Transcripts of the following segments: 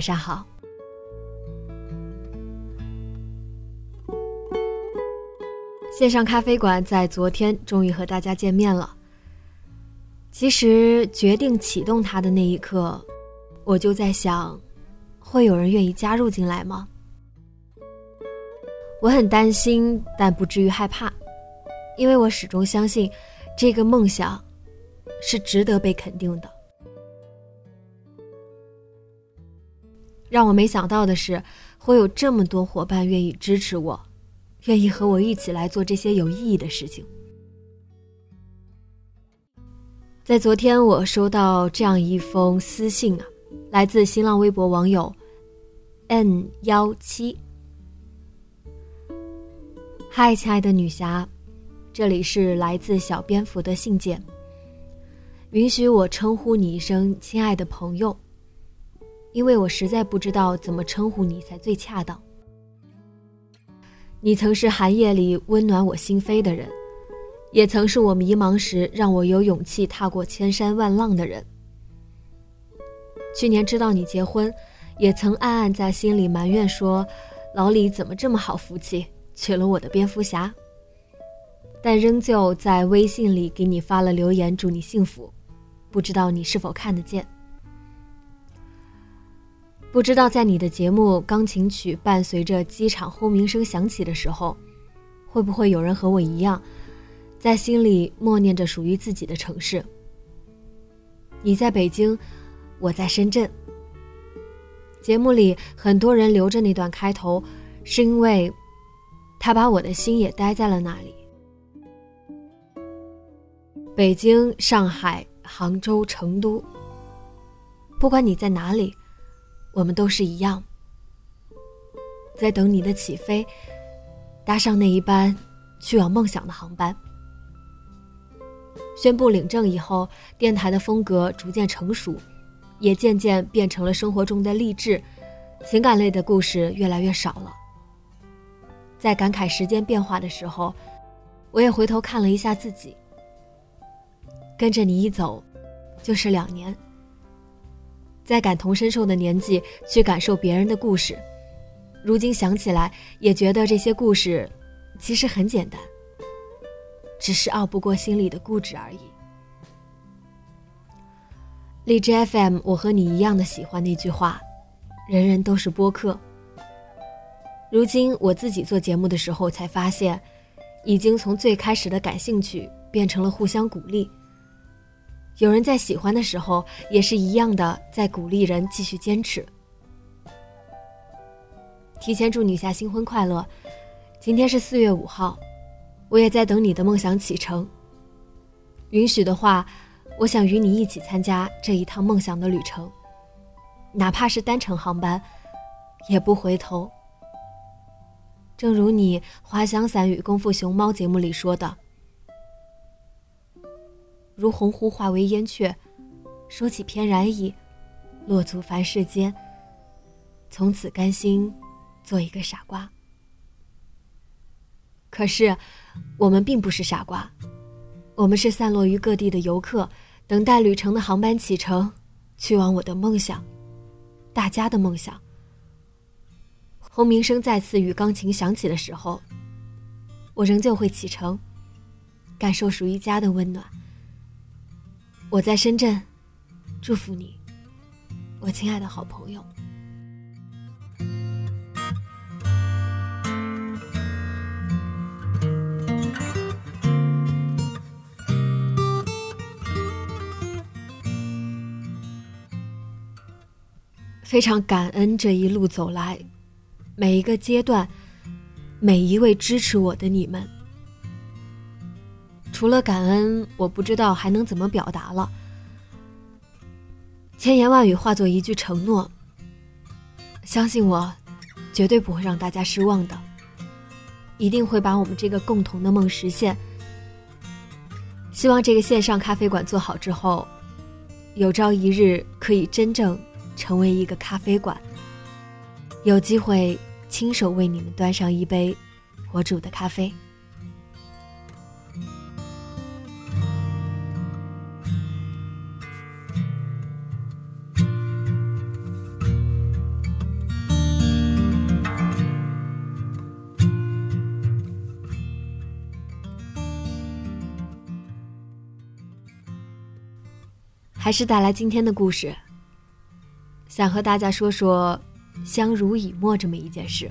晚上好。线上咖啡馆在昨天终于和大家见面了。其实决定启动它的那一刻，我就在想，会有人愿意加入进来吗？我很担心，但不至于害怕，因为我始终相信，这个梦想是值得被肯定的。让我没想到的是，会有这么多伙伴愿意支持我，愿意和我一起来做这些有意义的事情。在昨天，我收到这样一封私信啊，来自新浪微博网友 n 幺七。嗨，亲爱的女侠，这里是来自小蝙蝠的信件。允许我称呼你一声亲爱的朋友。因为我实在不知道怎么称呼你才最恰当。你曾是寒夜里温暖我心扉的人，也曾是我迷茫时让我有勇气踏过千山万浪的人。去年知道你结婚，也曾暗暗在心里埋怨说：“老李怎么这么好福气，娶了我的蝙蝠侠。”但仍旧在微信里给你发了留言，祝你幸福。不知道你是否看得见？不知道在你的节目钢琴曲伴随着机场轰鸣声响起的时候，会不会有人和我一样，在心里默念着属于自己的城市？你在北京，我在深圳。节目里很多人留着那段开头，是因为，他把我的心也待在了那里。北京、上海、杭州、成都，不管你在哪里。我们都是一样，在等你的起飞，搭上那一班去往梦想的航班。宣布领证以后，电台的风格逐渐成熟，也渐渐变成了生活中的励志、情感类的故事越来越少了。在感慨时间变化的时候，我也回头看了一下自己，跟着你一走，就是两年。在感同身受的年纪去感受别人的故事，如今想起来也觉得这些故事其实很简单，只是拗不过心里的固执而已。荔枝 FM，我和你一样的喜欢那句话：“人人都是播客。”如今我自己做节目的时候才发现，已经从最开始的感兴趣变成了互相鼓励。有人在喜欢的时候，也是一样的在鼓励人继续坚持。提前祝女侠新婚快乐！今天是四月五号，我也在等你的梦想启程。允许的话，我想与你一起参加这一趟梦想的旅程，哪怕是单程航班，也不回头。正如你《滑翔伞与功夫熊猫》节目里说的。如鸿鹄化为烟雀，说起翩然意，落足凡世间。从此甘心做一个傻瓜。可是，我们并不是傻瓜，我们是散落于各地的游客，等待旅程的航班启程，去往我的梦想，大家的梦想。轰鸣声再次与钢琴响起的时候，我仍旧会启程，感受属于家的温暖。我在深圳，祝福你，我亲爱的好朋友。非常感恩这一路走来，每一个阶段，每一位支持我的你们。除了感恩，我不知道还能怎么表达了。千言万语化作一句承诺，相信我，绝对不会让大家失望的，一定会把我们这个共同的梦实现。希望这个线上咖啡馆做好之后，有朝一日可以真正。成为一个咖啡馆，有机会亲手为你们端上一杯我煮的咖啡。还是带来今天的故事。想和大家说说相濡以沫这么一件事。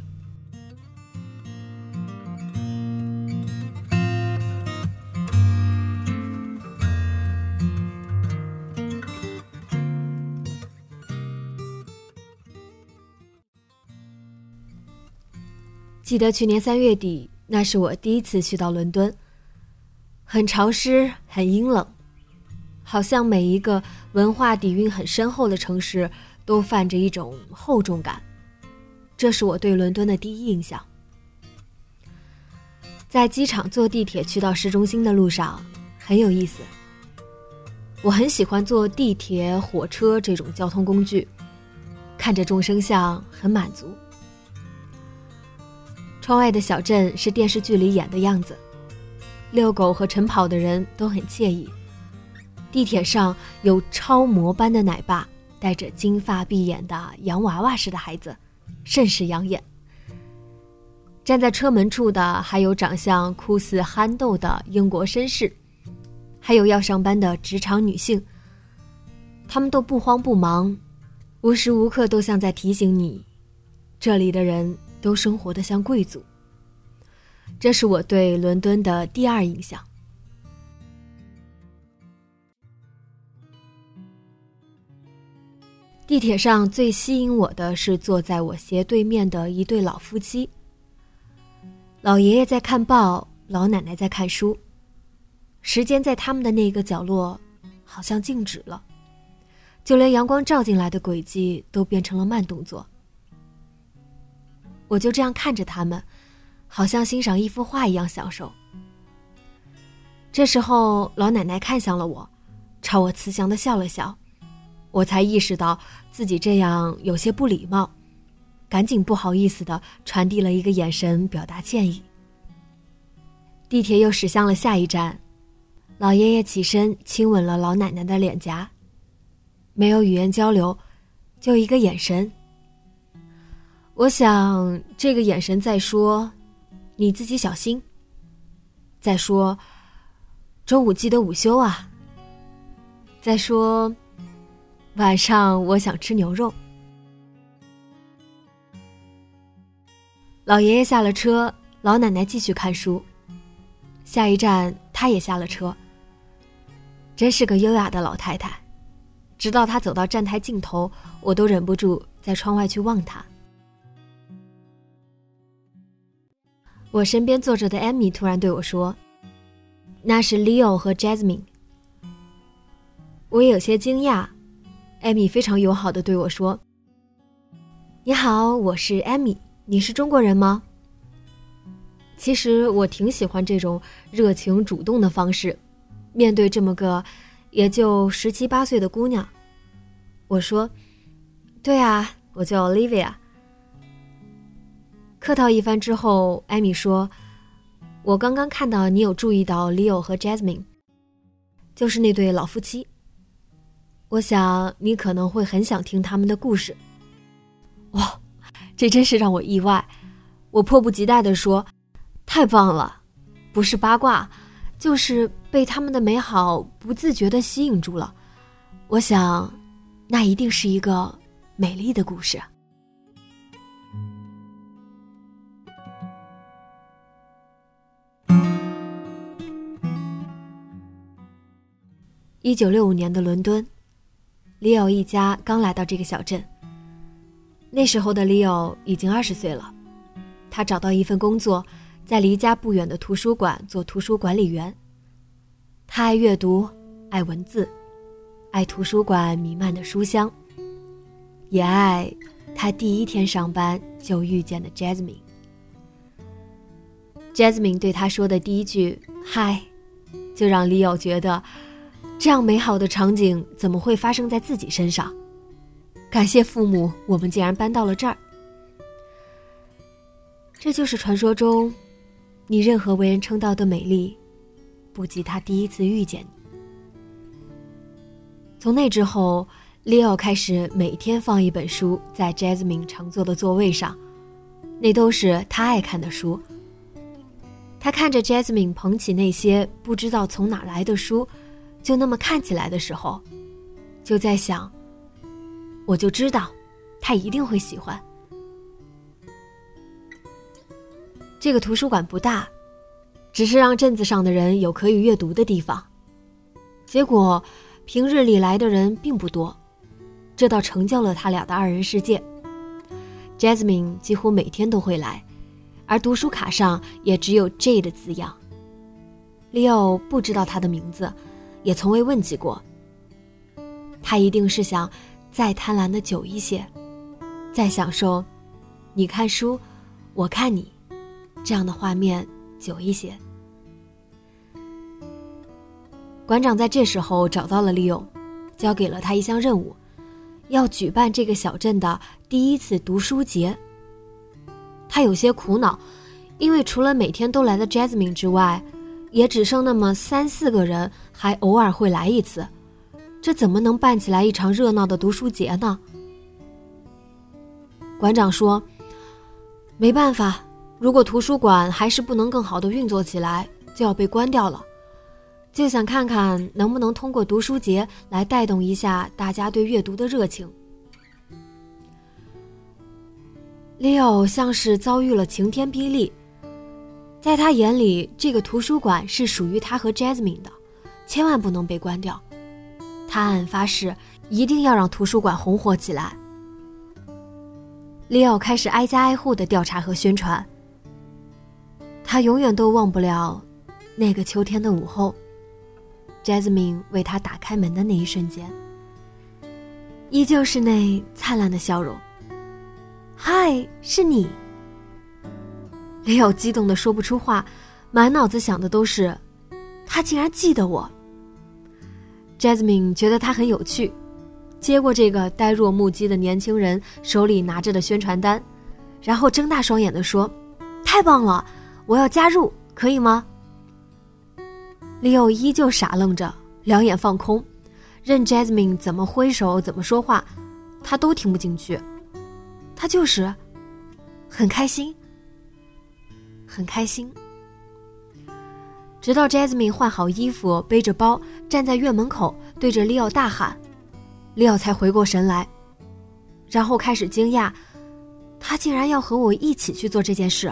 记得去年三月底，那是我第一次去到伦敦，很潮湿，很阴冷，好像每一个文化底蕴很深厚的城市。都泛着一种厚重感，这是我对伦敦的第一印象。在机场坐地铁去到市中心的路上很有意思。我很喜欢坐地铁、火车这种交通工具，看着众生相很满足。窗外的小镇是电视剧里演的样子，遛狗和晨跑的人都很惬意。地铁上有超模般的奶爸。带着金发碧眼的洋娃娃似的孩子，甚是养眼。站在车门处的还有长相酷似憨豆的英国绅士，还有要上班的职场女性。他们都不慌不忙，无时无刻都像在提醒你，这里的人都生活的像贵族。这是我对伦敦的第二印象。地铁上最吸引我的是坐在我斜对面的一对老夫妻。老爷爷在看报，老奶奶在看书。时间在他们的那个角落，好像静止了，就连阳光照进来的轨迹都变成了慢动作。我就这样看着他们，好像欣赏一幅画一样享受。这时候，老奶奶看向了我，朝我慈祥的笑了笑。我才意识到自己这样有些不礼貌，赶紧不好意思的传递了一个眼神，表达歉意。地铁又驶向了下一站，老爷爷起身亲吻了老奶奶的脸颊，没有语言交流，就一个眼神。我想这个眼神在说：“你自己小心。”再说：“周五记得午休啊。”再说。晚上我想吃牛肉。老爷爷下了车，老奶奶继续看书。下一站，她也下了车。真是个优雅的老太太。直到她走到站台尽头，我都忍不住在窗外去望她。我身边坐着的艾米突然对我说：“那是 Leo 和 Jasmine。”我有些惊讶。艾米非常友好的对我说：“你好，我是艾米，你是中国人吗？”其实我挺喜欢这种热情主动的方式。面对这么个也就十七八岁的姑娘，我说：“对啊，我叫 Olivia。”客套一番之后，艾米说：“我刚刚看到你有注意到 Leo 和 Jasmine，就是那对老夫妻。”我想你可能会很想听他们的故事。哇，这真是让我意外！我迫不及待地说：“太棒了！不是八卦，就是被他们的美好不自觉地吸引住了。我想，那一定是一个美丽的故事。一九六五年的伦敦，里奥一家刚来到这个小镇。那时候的里奥已经二十岁了，他找到一份工作，在离家不远的图书馆做图书管理员。他爱阅读，爱文字，爱图书馆弥漫的书香，也爱他第一天上班就遇见的 Jasmine。Jasmine 对他说的第一句“嗨”，就让里奥觉得。这样美好的场景怎么会发生在自己身上？感谢父母，我们竟然搬到了这儿。这就是传说中，你任何为人称道的美丽，不及他第一次遇见你。从那之后，Leo 开始每天放一本书在 Jasmine 常坐的座位上，那都是他爱看的书。他看着 Jasmine 捧起那些不知道从哪来的书。就那么看起来的时候，就在想，我就知道，他一定会喜欢。这个图书馆不大，只是让镇子上的人有可以阅读的地方。结果，平日里来的人并不多，这倒成就了他俩的二人世界。Jasmine 几乎每天都会来，而读书卡上也只有 J 的字样。Leo 不知道他的名字。也从未问及过。他一定是想再贪婪的久一些，再享受你看书，我看你这样的画面久一些。馆长在这时候找到了利用，交给了他一项任务，要举办这个小镇的第一次读书节。他有些苦恼，因为除了每天都来的 Jasmine 之外。也只剩那么三四个人，还偶尔会来一次，这怎么能办起来一场热闹的读书节呢？馆长说：“没办法，如果图书馆还是不能更好的运作起来，就要被关掉了。就想看看能不能通过读书节来带动一下大家对阅读的热情。” Leo 像是遭遇了晴天霹雳。在他眼里，这个图书馆是属于他和 Jasmine 的，千万不能被关掉。他暗暗发誓，一定要让图书馆红火起来。Leo 开始挨家挨户的调查和宣传。他永远都忘不了那个秋天的午后，Jasmine 为他打开门的那一瞬间，依旧是那灿烂的笑容。嗨，是你。雷奥激动的说不出话，满脑子想的都是，他竟然记得我。Jasmine 觉得他很有趣，接过这个呆若木鸡的年轻人手里拿着的宣传单，然后睁大双眼的说：“太棒了，我要加入，可以吗？”李奥依旧傻愣着，两眼放空，任 Jasmine 怎么挥手，怎么说话，他都听不进去。他就是很开心。很开心，直到 Jasmine 换好衣服，背着包站在院门口，对着利奥大喊，利奥才回过神来，然后开始惊讶，他竟然要和我一起去做这件事。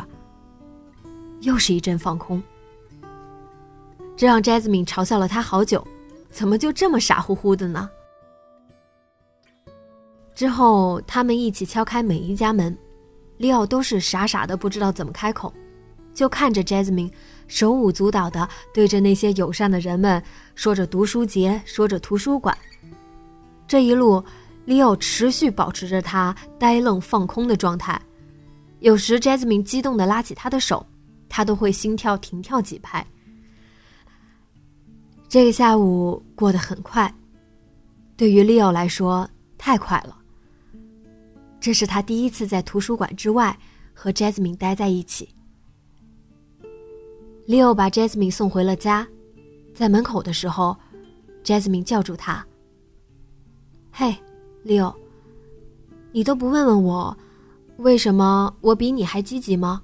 又是一阵放空，这让 Jasmine 嘲笑了他好久，怎么就这么傻乎乎的呢？之后他们一起敲开每一家门，利奥都是傻傻的，不知道怎么开口。就看着 Jasmine 手舞足蹈地对着那些友善的人们说着读书节，说着图书馆。这一路，Leo 持续保持着他呆愣放空的状态。有时 Jasmine 激动地拉起他的手，他都会心跳停跳几拍。这个下午过得很快，对于 Leo 来说太快了。这是他第一次在图书馆之外和 Jasmine 待在一起。Leo 把 Jasmine 送回了家，在门口的时候，Jasmine 叫住他：“嘿，Leo，你都不问问我，为什么我比你还积极吗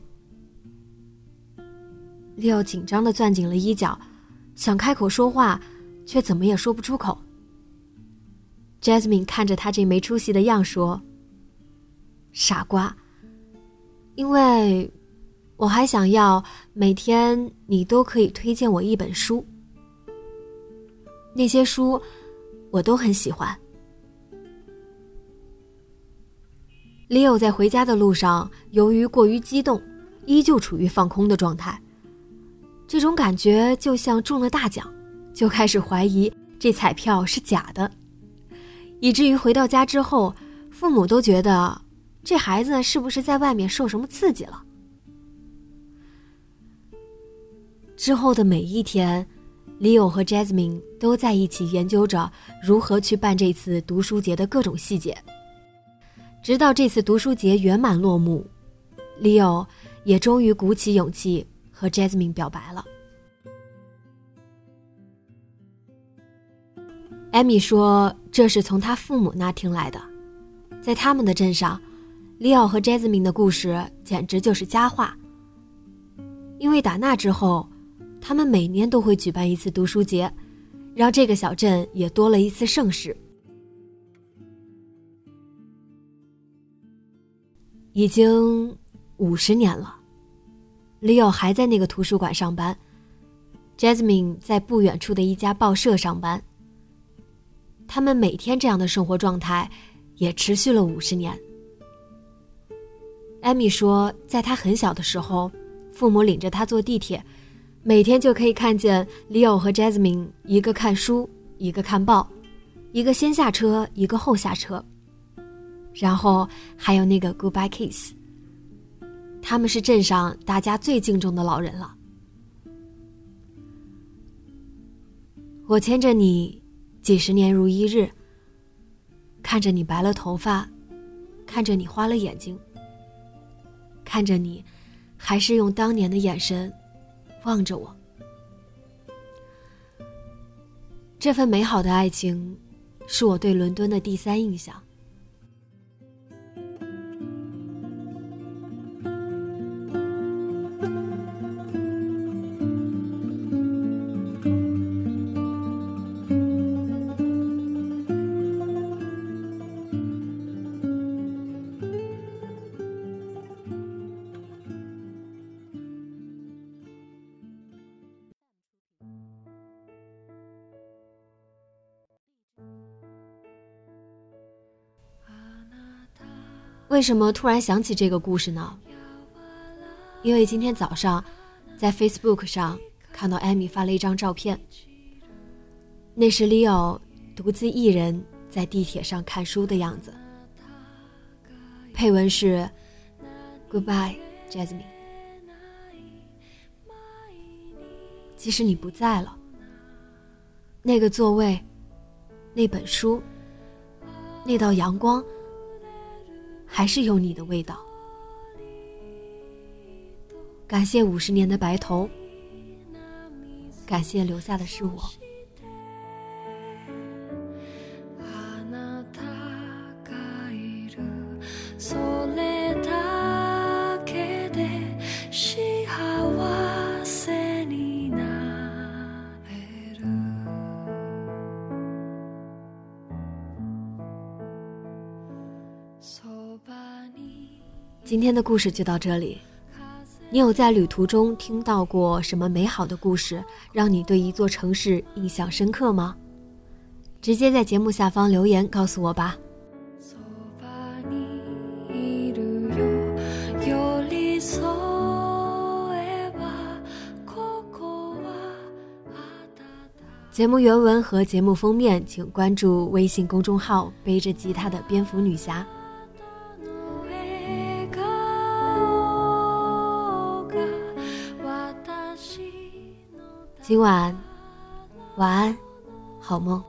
？”Leo 紧张的攥紧了衣角，想开口说话，却怎么也说不出口。Jasmine 看着他这没出息的样说：“傻瓜，因为我还想要每天你都可以推荐我一本书，那些书我都很喜欢。Leo 在回家的路上，由于过于激动，依旧处于放空的状态。这种感觉就像中了大奖，就开始怀疑这彩票是假的，以至于回到家之后，父母都觉得这孩子是不是在外面受什么刺激了。之后的每一天，Leo 和 Jasmine 都在一起研究着如何去办这次读书节的各种细节。直到这次读书节圆满落幕，Leo 也终于鼓起勇气和 Jasmine 表白了。艾米说：“这是从他父母那听来的，在他们的镇上，Leo 和 Jasmine 的故事简直就是佳话。因为打那之后，他们每年都会举办一次读书节，让这个小镇也多了一次盛事。”已经五十年了，Leo 还在那个图书馆上班，Jasmine 在不远处的一家报社上班。他们每天这样的生活状态，也持续了五十年。艾米说，在他很小的时候，父母领着他坐地铁，每天就可以看见 Leo 和 Jasmine 一个看书，一个看报，一个先下车，一个后下车。然后还有那个 goodbye kiss。他们是镇上大家最敬重的老人了。我牵着你，几十年如一日。看着你白了头发，看着你花了眼睛，看着你，还是用当年的眼神望着我。这份美好的爱情，是我对伦敦的第三印象。为什么突然想起这个故事呢？因为今天早上，在 Facebook 上看到艾米发了一张照片，那是 Leo 独自一人在地铁上看书的样子。配文是 “Goodbye, Jasmine”。即使你不在了，那个座位，那本书，那道阳光。还是有你的味道。感谢五十年的白头，感谢留下的是我。今天的故事就到这里。你有在旅途中听到过什么美好的故事，让你对一座城市印象深刻吗？直接在节目下方留言告诉我吧。节目原文和节目封面，请关注微信公众号“背着吉他的蝙蝠女侠”。今晚，晚安，好梦。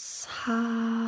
sigh.